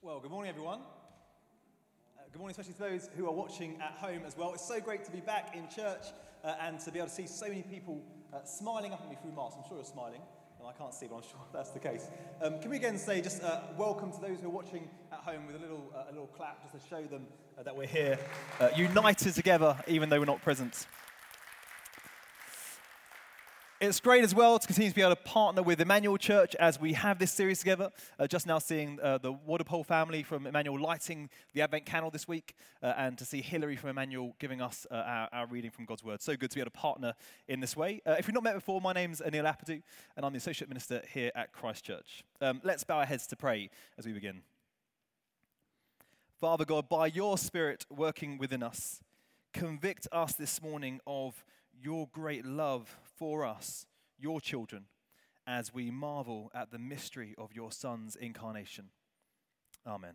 Well, good morning, everyone. Uh, good morning, especially to those who are watching at home as well. It's so great to be back in church uh, and to be able to see so many people uh, smiling up at me through masks. I'm sure you're smiling, and I can't see, but I'm sure that's the case. Um, can we again say just uh, welcome to those who are watching at home with a little, uh, a little clap just to show them uh, that we're here, united together, even though we're not present. It's great as well to continue to be able to partner with Emmanuel Church as we have this series together. Uh, just now seeing uh, the Waterpole family from Emmanuel lighting the Advent candle this week, uh, and to see Hilary from Emmanuel giving us uh, our, our, reading from God's Word. So good to be able to partner in this way. Uh, if you've not met before, my name's Anil Apadu, and I'm the Associate Minister here at Christ Church. Um, let's bow our heads to pray as we begin. Father God, by your Spirit working within us, convict us this morning of your great love for us, your children, as we marvel at the mystery of your Son's incarnation. Amen.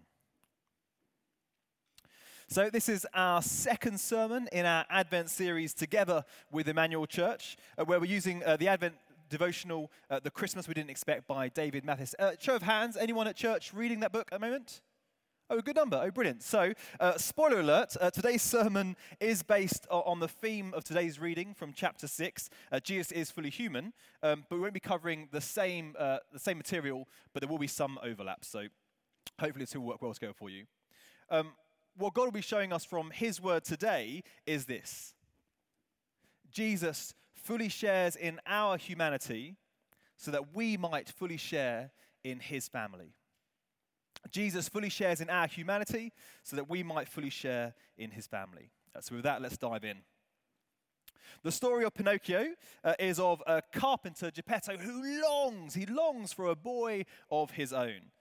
So, this is our second sermon in our Advent series together with Emmanuel Church, uh, where we're using uh, the Advent devotional, uh, The Christmas We Didn't Expect by David Mathis. Uh, show of hands, anyone at church reading that book at the moment? Oh, good number. Oh, brilliant. So, uh, spoiler alert uh, today's sermon is based on the theme of today's reading from chapter 6. Uh, Jesus is fully human, um, but we won't be covering the same, uh, the same material, but there will be some overlap. So, hopefully, this will work well together for you. Um, what God will be showing us from His word today is this Jesus fully shares in our humanity so that we might fully share in His family. Jesus fully shares in our humanity so that we might fully share in his family. Uh, so, with that, let's dive in. The story of Pinocchio uh, is of a carpenter, Geppetto, who longs, he longs for a boy of his own.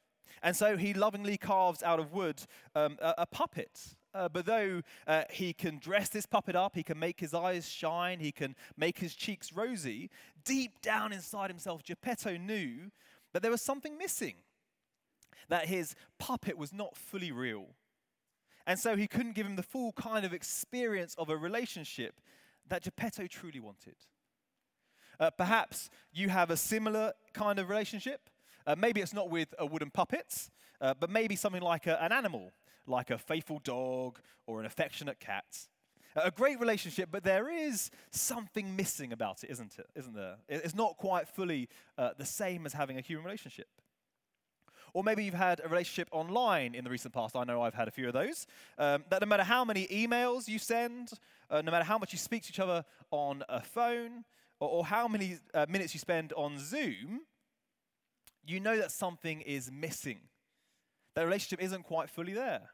And so he lovingly carves out of wood um, a, a, puppet. Uh, but though uh, he can dress this puppet up, he can make his eyes shine, he can make his cheeks rosy, deep down inside himself, Geppetto knew that there was something missing that his puppet was not fully real. And so he couldn't give him the full kind of experience of a relationship that Geppetto truly wanted. Uh, perhaps you have a similar kind of relationship. Uh, maybe it's not with a wooden puppet, uh, but maybe something like a, an animal, like a faithful dog or an affectionate cat. A great relationship, but there is something missing about it, isn't it? Isn't there? It's not quite fully uh, the same as having a human relationship. Or maybe you've had a relationship online in the recent past. I know I've had a few of those. Um, that no matter how many emails you send, uh, no matter how much you speak to each other on a phone, or, or how many uh, minutes you spend on Zoom, you know that something is missing. That relationship isn't quite fully there.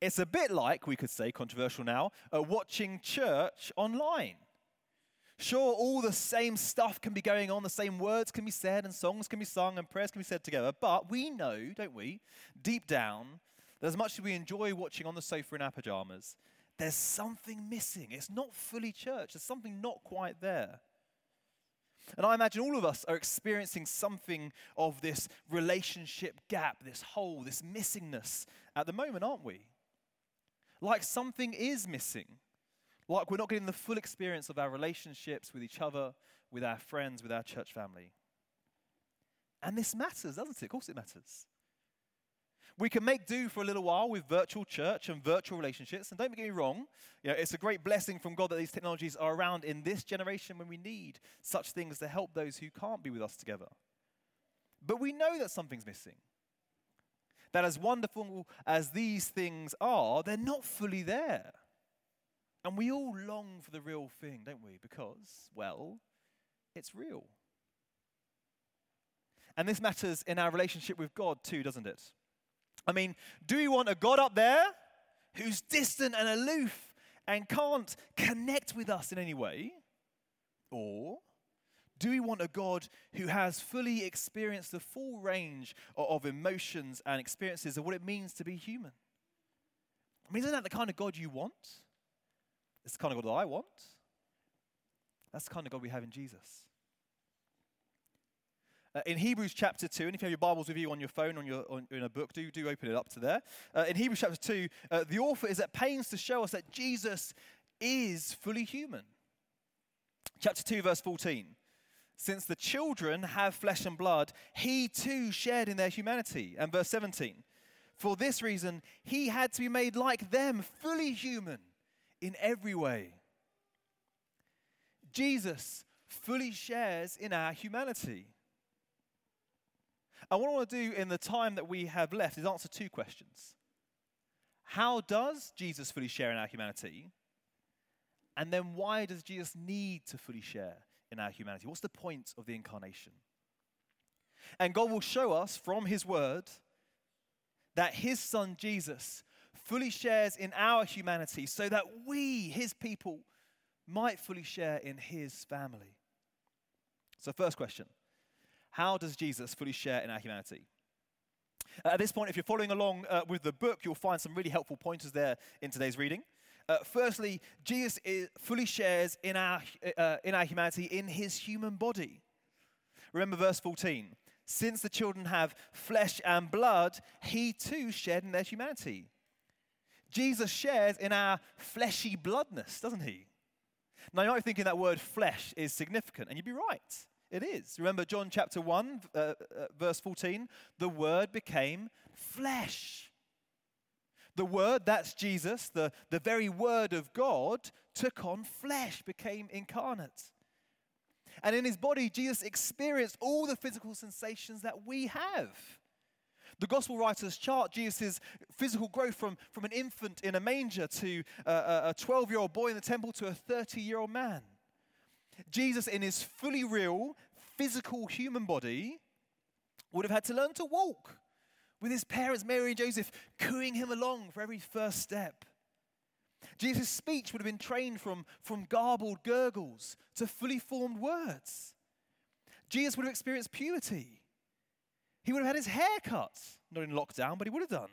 It's a bit like, we could say, controversial now, uh, watching church online. Sure, all the same stuff can be going on, the same words can be said, and songs can be sung, and prayers can be said together, but we know, don't we, deep down, that as much as we enjoy watching on the sofa in our pajamas, there's something missing. It's not fully church, there's something not quite there. And I imagine all of us are experiencing something of this relationship gap, this hole, this missingness at the moment, aren't we? Like something is missing. Like we're not getting the full experience of our relationships with each other, with our friends, with our church family. And this matters, doesn't it? Of course it matters. We can make do for a little while with virtual church and virtual relationships. And don't get me wrong, you know, it's a great blessing from God that these technologies are around in this generation when we need such things to help those who can't be with us together. But we know that something's missing. That as wonderful as these things are, they're not fully there. And we all long for the real thing, don't we? Because, well, it's real. And this matters in our relationship with God too, doesn't it? I mean, do we want a God up there who's distant and aloof and can't connect with us in any way? Or do we want a God who has fully experienced the full range of emotions and experiences of what it means to be human? I mean, isn't that the kind of God you want? It's the kind of God that I want. That's the kind of God we have in Jesus. Uh, in Hebrews chapter 2, and if you have your Bibles with you on your phone, on your, on, in a book, do, do open it up to there. Uh, in Hebrews chapter 2, uh, the author is at pains to show us that Jesus is fully human. Chapter 2, verse 14. Since the children have flesh and blood, he too shared in their humanity. And verse 17. For this reason, he had to be made like them, fully human in every way. Jesus fully shares in our humanity. And what I want to do in the time that we have left is answer two questions. How does Jesus fully share in our humanity? And then why does Jesus need to fully share in our humanity? What's the point of the incarnation? And God will show us from His Word that His Son Jesus fully shares in our humanity so that we, His people, might fully share in His family. So, first question How does Jesus fully share in our humanity? At this point, if you're following along uh, with the book, you'll find some really helpful pointers there in today's reading. Uh, firstly, Jesus fully shares in our, uh, in our humanity in his human body. Remember verse 14. Since the children have flesh and blood, he too shared in their humanity. Jesus shares in our fleshy bloodness, doesn't he? Now, you might be thinking that word flesh is significant, and you'd be right. It is. Remember John chapter 1, uh, uh, verse 14? The word became flesh. The word, that's Jesus, the, the very word of God, took on flesh, became incarnate. And in his body, Jesus experienced all the physical sensations that we have. The gospel writers chart Jesus' physical growth from, from an infant in a manger to uh, uh, a 12 year old boy in the temple to a 30 year old man. Jesus, in his fully real, physical human body, would have had to learn to walk with his parents, Mary and Joseph, cooing him along for every first step. Jesus' speech would have been trained from, from garbled gurgles to fully formed words. Jesus would have experienced puberty. He would have had his hair cut, not in lockdown, but he would have done.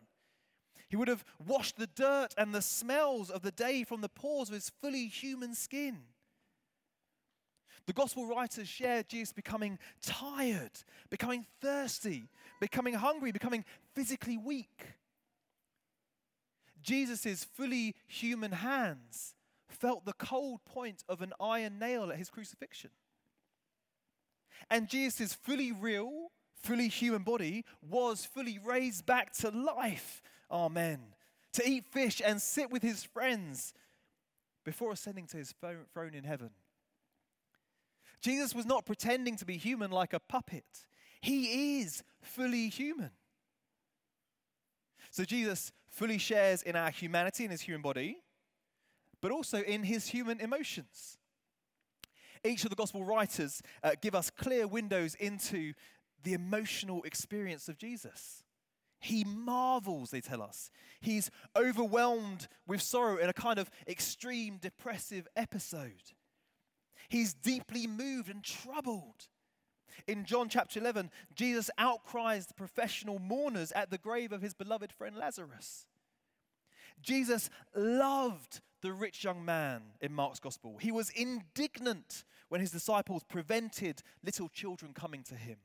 He would have washed the dirt and the smells of the day from the pores of his fully human skin. The gospel writers share Jesus becoming tired, becoming thirsty, becoming hungry, becoming physically weak. Jesus' fully human hands felt the cold point of an iron nail at his crucifixion. And Jesus' fully real, fully human body was fully raised back to life. Amen. To eat fish and sit with his friends before ascending to his throne in heaven. Jesus was not pretending to be human like a puppet, he is fully human. So Jesus fully shares in our humanity in his human body, but also in his human emotions. Each of the gospel writers uh, give us clear windows into the emotional experience of Jesus. He marvels, they tell us. He's overwhelmed with sorrow in a kind of extreme depressive episode. He's deeply moved and troubled. In John chapter 11, Jesus outcries the professional mourners at the grave of his beloved friend Lazarus. Jesus loved the rich young man in Mark's gospel. He was indignant when his disciples prevented little children coming to him.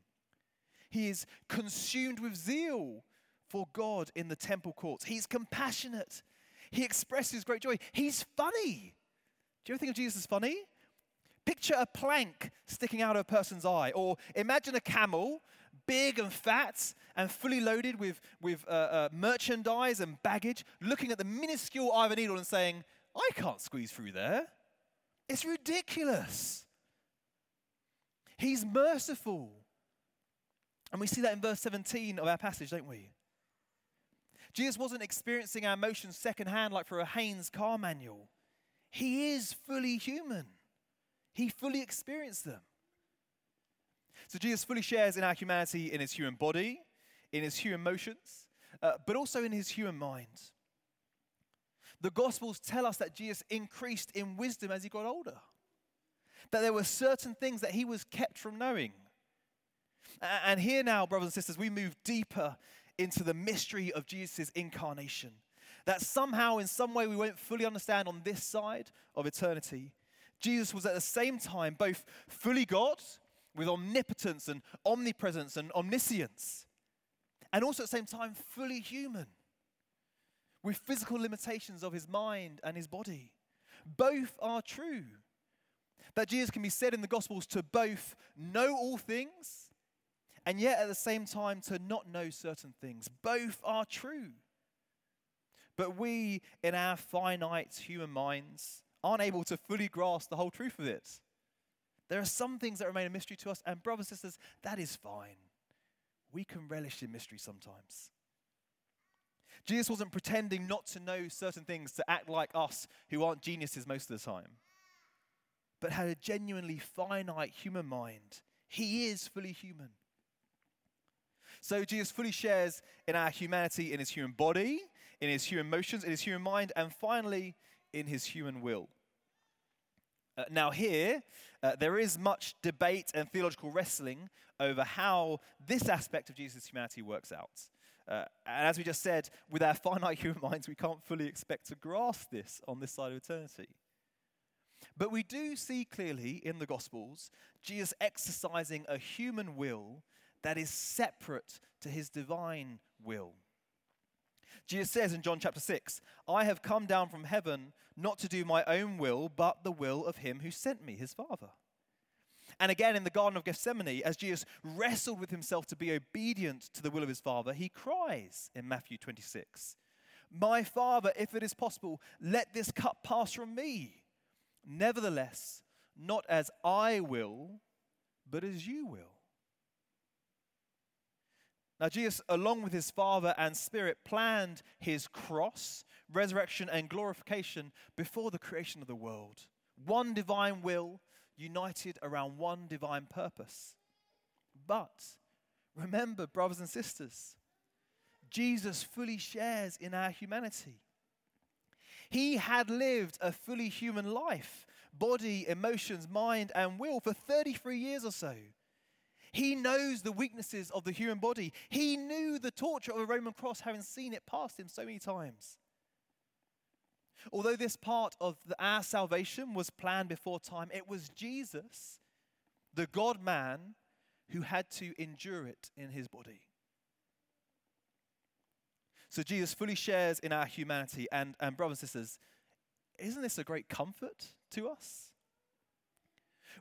He is consumed with zeal for God in the temple courts. He's compassionate. He expresses great joy. He's funny. Do you ever think of Jesus as funny? Picture a plank sticking out of a person's eye, or imagine a camel, big and fat and fully loaded with, with uh, uh, merchandise and baggage, looking at the minuscule eye of a needle and saying, I can't squeeze through there. It's ridiculous. He's merciful. And we see that in verse 17 of our passage, don't we? Jesus wasn't experiencing our emotions secondhand like for a Haynes car manual. He is fully human. He fully experienced them. So Jesus fully shares in our humanity in his human body, in his human emotions, uh, but also in his human mind. The Gospels tell us that Jesus increased in wisdom as he got older, that there were certain things that he was kept from knowing. And here now, brothers and sisters, we move deeper into the mystery of Jesus' incarnation. That somehow, in some way, we won't fully understand on this side of eternity, Jesus was at the same time both fully God with omnipotence and omnipresence and omniscience, and also at the same time fully human with physical limitations of his mind and his body. Both are true. That Jesus can be said in the Gospels to both know all things and yet at the same time to not know certain things. Both are true. But we, in our finite human minds, aren't able to fully grasp the whole truth of it. There are some things that remain a mystery to us, and brothers and sisters, that is fine. We can relish in mystery sometimes. Jesus wasn't pretending not to know certain things to act like us who aren't geniuses most of the time, but had a genuinely finite human mind. He is fully human. So Jesus fully shares in our humanity in his human body, in his human emotions, in his human mind, and finally in his human will. Uh, now, here, uh, there is much debate and theological wrestling over how this aspect of Jesus' humanity works out. Uh, and as we just said, with our finite human minds, we can't fully expect to grasp this on this side of eternity. But we do see clearly in the Gospels Jesus exercising a human will that is separate to his divine will. Jesus says in John chapter 6, I have come down from heaven not to do my own will, but the will of him who sent me, his Father. And again in the Garden of Gethsemane, as Jesus wrestled with himself to be obedient to the will of his Father, he cries in Matthew 26, My Father, if it is possible, let this cup pass from me. Nevertheless, not as I will, but as you will. Now, Jesus, along with his Father and Spirit, planned his cross, resurrection, and glorification before the creation of the world. One divine will united around one divine purpose. But remember, brothers and sisters, Jesus fully shares in our humanity. He had lived a fully human life body, emotions, mind, and will for 33 years or so. He knows the weaknesses of the human body. He knew the torture of a Roman cross, having seen it past him so many times. Although this part of the, our salvation was planned before time, it was Jesus, the God man, who had to endure it in his body. So Jesus fully shares in our humanity. And, and brothers and sisters, isn't this a great comfort to us?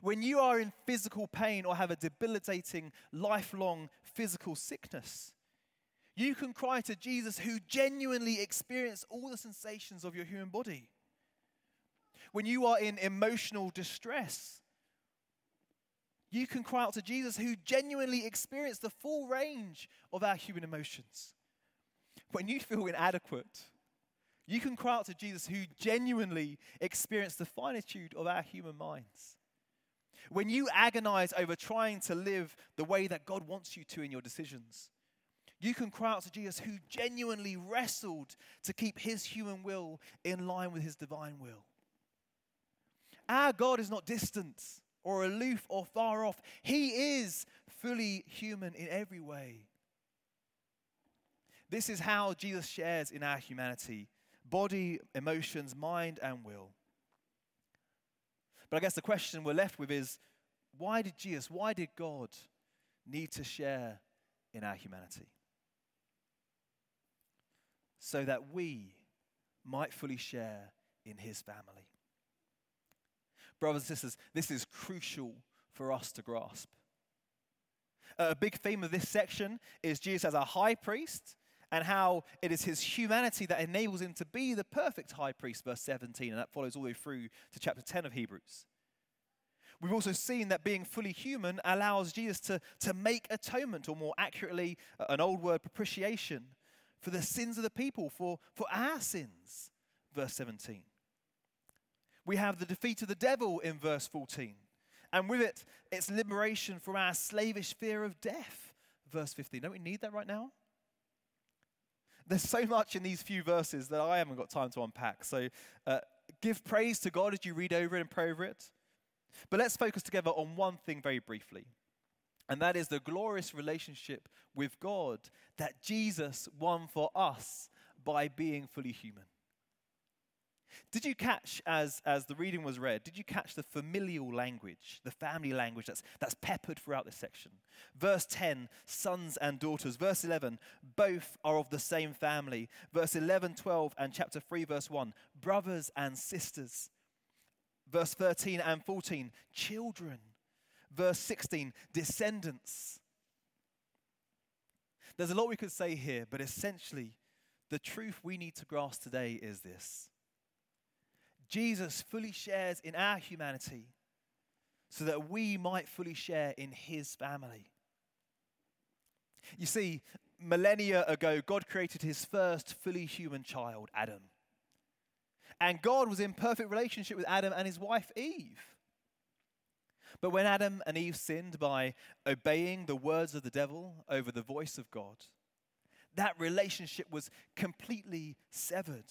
When you are in physical pain or have a debilitating, lifelong physical sickness, you can cry to Jesus who genuinely experienced all the sensations of your human body. When you are in emotional distress, you can cry out to Jesus who genuinely experienced the full range of our human emotions. When you feel inadequate, you can cry out to Jesus who genuinely experienced the finitude of our human minds. When you agonize over trying to live the way that God wants you to in your decisions, you can cry out to Jesus who genuinely wrestled to keep his human will in line with his divine will. Our God is not distant or aloof or far off, he is fully human in every way. This is how Jesus shares in our humanity body, emotions, mind, and will. But I guess the question we're left with is why did Jesus, why did God need to share in our humanity? so that we might fully share in his family. Brothers and sisters, this is crucial for us to grasp. A big theme of this section is Jesus as a high priest and how it is his humanity that enables him to be the perfect high priest, verse 17, and that follows all the way through to chapter 10 of Hebrews. We've also seen that being fully human allows Jesus to, to make atonement, or more accurately, an old word, propitiation, for the sins of the people, for, for our sins. Verse 17. We have the defeat of the devil in verse 14. And with it, it's liberation from our slavish fear of death. Verse 15. Don't we need that right now? There's so much in these few verses that I haven't got time to unpack. So uh, give praise to God as you read over it and pray over it. But let's focus together on one thing very briefly. And that is the glorious relationship with God that Jesus won for us by being fully human. Did you catch, as, as the reading was read, did you catch the familial language, the family language that's, that's peppered throughout this section? Verse 10, sons and daughters. Verse 11, both are of the same family. Verse 11, 12, and chapter 3, verse 1, brothers and sisters. Verse 13 and 14, children verse 16, descendants. There's a lot we could say here, but essentially, the truth we need to grasp today is this Jesus fully shares in our humanity so that we might fully share in his family. You see, millennia ago, God created his first fully human child, Adam. And God was in perfect relationship with Adam and his wife, Eve. But when Adam and Eve sinned by obeying the words of the devil over the voice of God, that relationship was completely severed.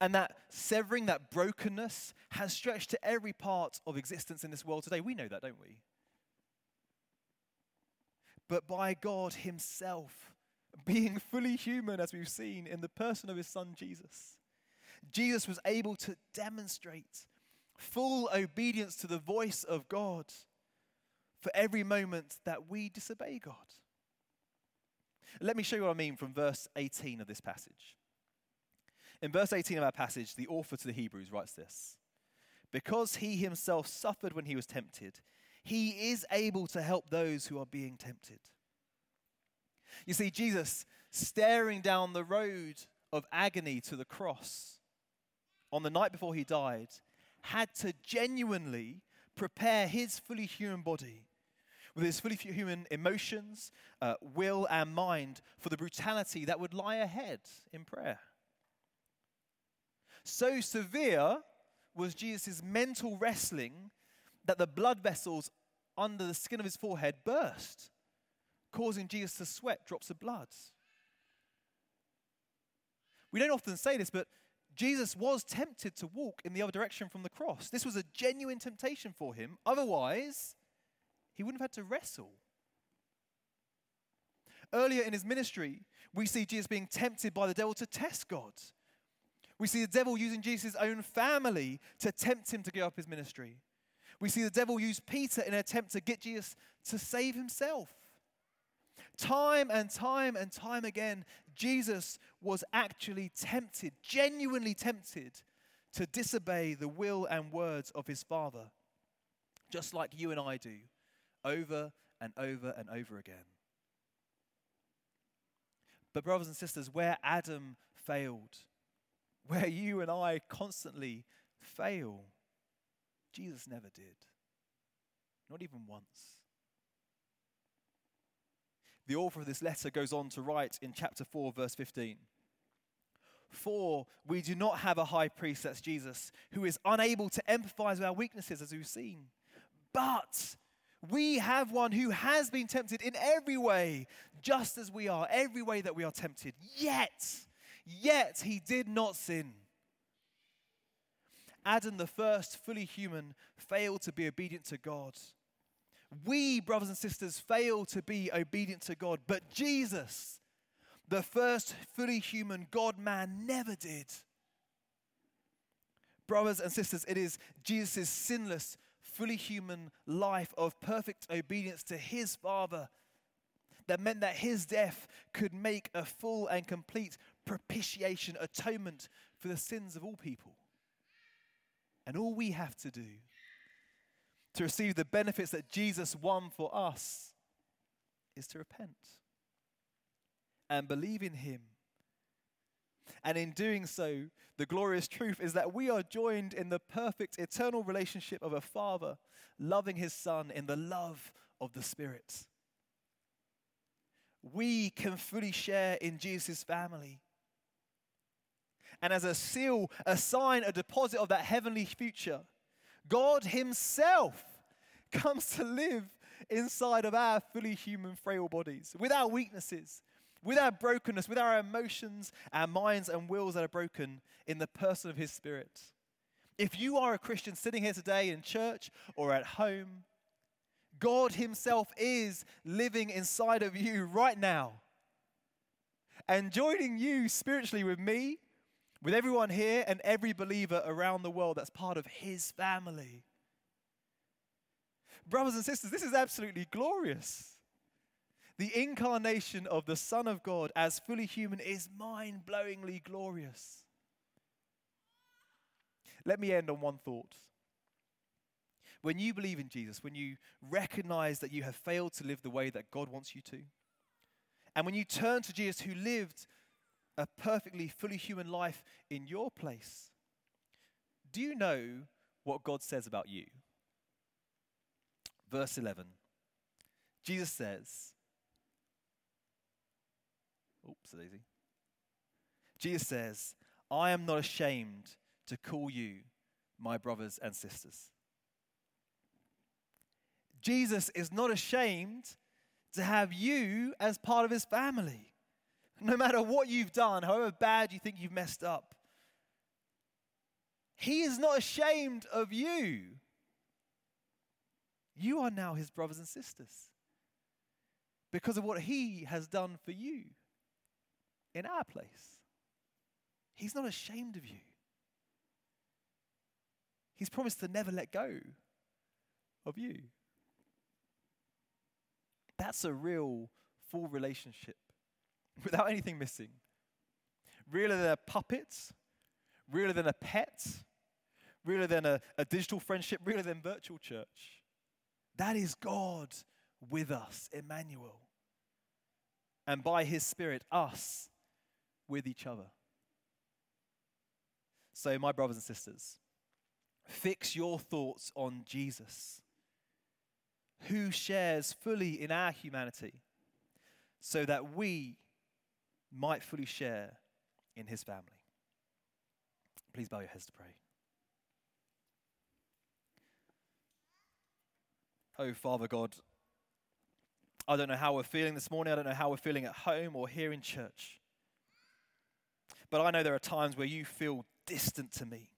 And that severing, that brokenness, has stretched to every part of existence in this world today. We know that, don't we? But by God Himself, being fully human, as we've seen in the person of His Son Jesus, Jesus was able to demonstrate full obedience to the voice of God for every moment that we disobey God. Let me show you what I mean from verse 18 of this passage. In verse 18 of our passage, the author to the Hebrews writes this Because he himself suffered when he was tempted, he is able to help those who are being tempted. You see, Jesus staring down the road of agony to the cross on the night before he died had to genuinely prepare his fully human body with his fully human emotions, uh, will, and mind for the brutality that would lie ahead in prayer. So severe was Jesus' mental wrestling that the blood vessels under the skin of his forehead burst, causing Jesus to sweat drops of blood. We don't often say this, but Jesus was tempted to walk in the other direction from the cross. This was a genuine temptation for him. Otherwise, he wouldn't have had to wrestle. Earlier in his ministry, we see Jesus being tempted by the devil to test God. We see the devil using Jesus' own family to tempt him to give up his ministry. We see the devil use Peter in an attempt to get Jesus to save himself. Time and time and time again, Jesus was actually tempted, genuinely tempted, to disobey the will and words of his Father, just like you and I do, over and over and over again. But, brothers and sisters, where Adam failed, where you and I constantly fail, Jesus never did. Not even once. The author of this letter goes on to write in chapter 4, verse 15 For we do not have a high priest, that's Jesus, who is unable to empathize with our weaknesses, as we've seen. But we have one who has been tempted in every way, just as we are, every way that we are tempted. Yet, yet he did not sin. Adam, the first fully human, failed to be obedient to God. We, brothers and sisters, fail to be obedient to God, but Jesus, the first fully human God man, never did. Brothers and sisters, it is Jesus' sinless, fully human life of perfect obedience to his Father that meant that his death could make a full and complete propitiation, atonement for the sins of all people. And all we have to do to receive the benefits that Jesus won for us is to repent and believe in him. And in doing so, the glorious truth is that we are joined in the perfect eternal relationship of a father loving his son in the love of the Spirit. We can fully share in Jesus' family. And as a seal, a sign, a deposit of that heavenly future, God Himself comes to live inside of our fully human, frail bodies with our weaknesses, with our brokenness, with our emotions, our minds, and wills that are broken in the person of His Spirit. If you are a Christian sitting here today in church or at home, God Himself is living inside of you right now and joining you spiritually with me with everyone here and every believer around the world that's part of his family. Brothers and sisters, this is absolutely glorious. The incarnation of the Son of God as fully human is mind blowingly glorious. Let me end on one thought. When you believe in Jesus, when you recognize that you have failed to live the way that God wants you to, And when you turn to Jesus, who lived a perfectly, fully human life in your place, do you know what God says about you? Verse 11. Jesus says, Oops, easy. Jesus says, I am not ashamed to call you my brothers and sisters. Jesus is not ashamed to have you as part of his family. No matter what you've done, however bad you think you've messed up, he is not ashamed of you. You are now his brothers and sisters because of what he has done for you in our place. He's not ashamed of you. He's promised to never let go of you. That's a real full relationship without anything missing. Realer than a puppet, realer than a pet, realer than a, a digital friendship, realer than virtual church. That is God with us, Emmanuel. And by his Spirit, us with each other. So, my brothers and sisters, fix your thoughts on Jesus, who shares fully in our humanity, so that we might fully share in his family. Please bow your heads to pray. Oh, Father God, I don't know how we're feeling this morning. I don't know how we're feeling at home or here in church. But I know there are times where you feel distant to me,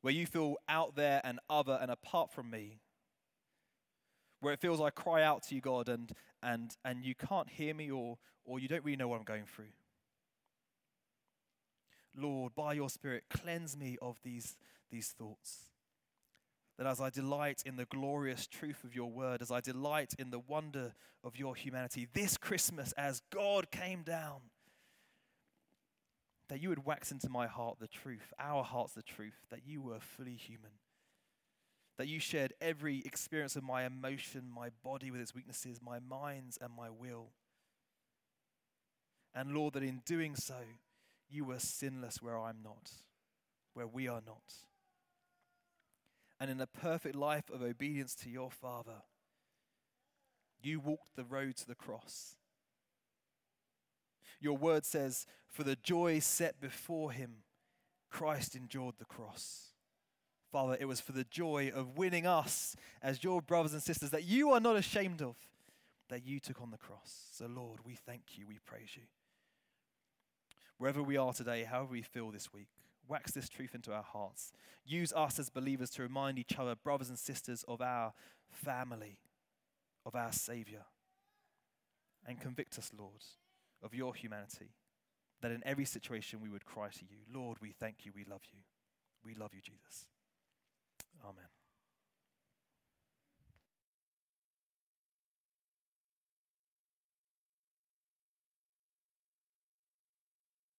where you feel out there and other and apart from me, where it feels I cry out to you, God, and, and, and you can't hear me or, or you don't really know what I'm going through. Lord, by your Spirit, cleanse me of these, these thoughts. That as I delight in the glorious truth of your word, as I delight in the wonder of your humanity, this Christmas, as God came down, that you would wax into my heart the truth, our hearts the truth, that you were fully human. That you shared every experience of my emotion, my body with its weaknesses, my minds and my will. And Lord, that in doing so, you were sinless where I'm not, where we are not. And in a perfect life of obedience to your Father, you walked the road to the cross your word says, For the joy set before him, Christ endured the cross. Father, it was for the joy of winning us as your brothers and sisters that you are not ashamed of, that you took on the cross. So, Lord, we thank you, we praise you. Wherever we are today, however we feel this week, wax this truth into our hearts. Use us as believers to remind each other, brothers and sisters, of our family, of our Savior. And convict us, Lord of your humanity, that in every situation we would cry to you, Lord, we thank you, we love you. We love you, Jesus. Amen.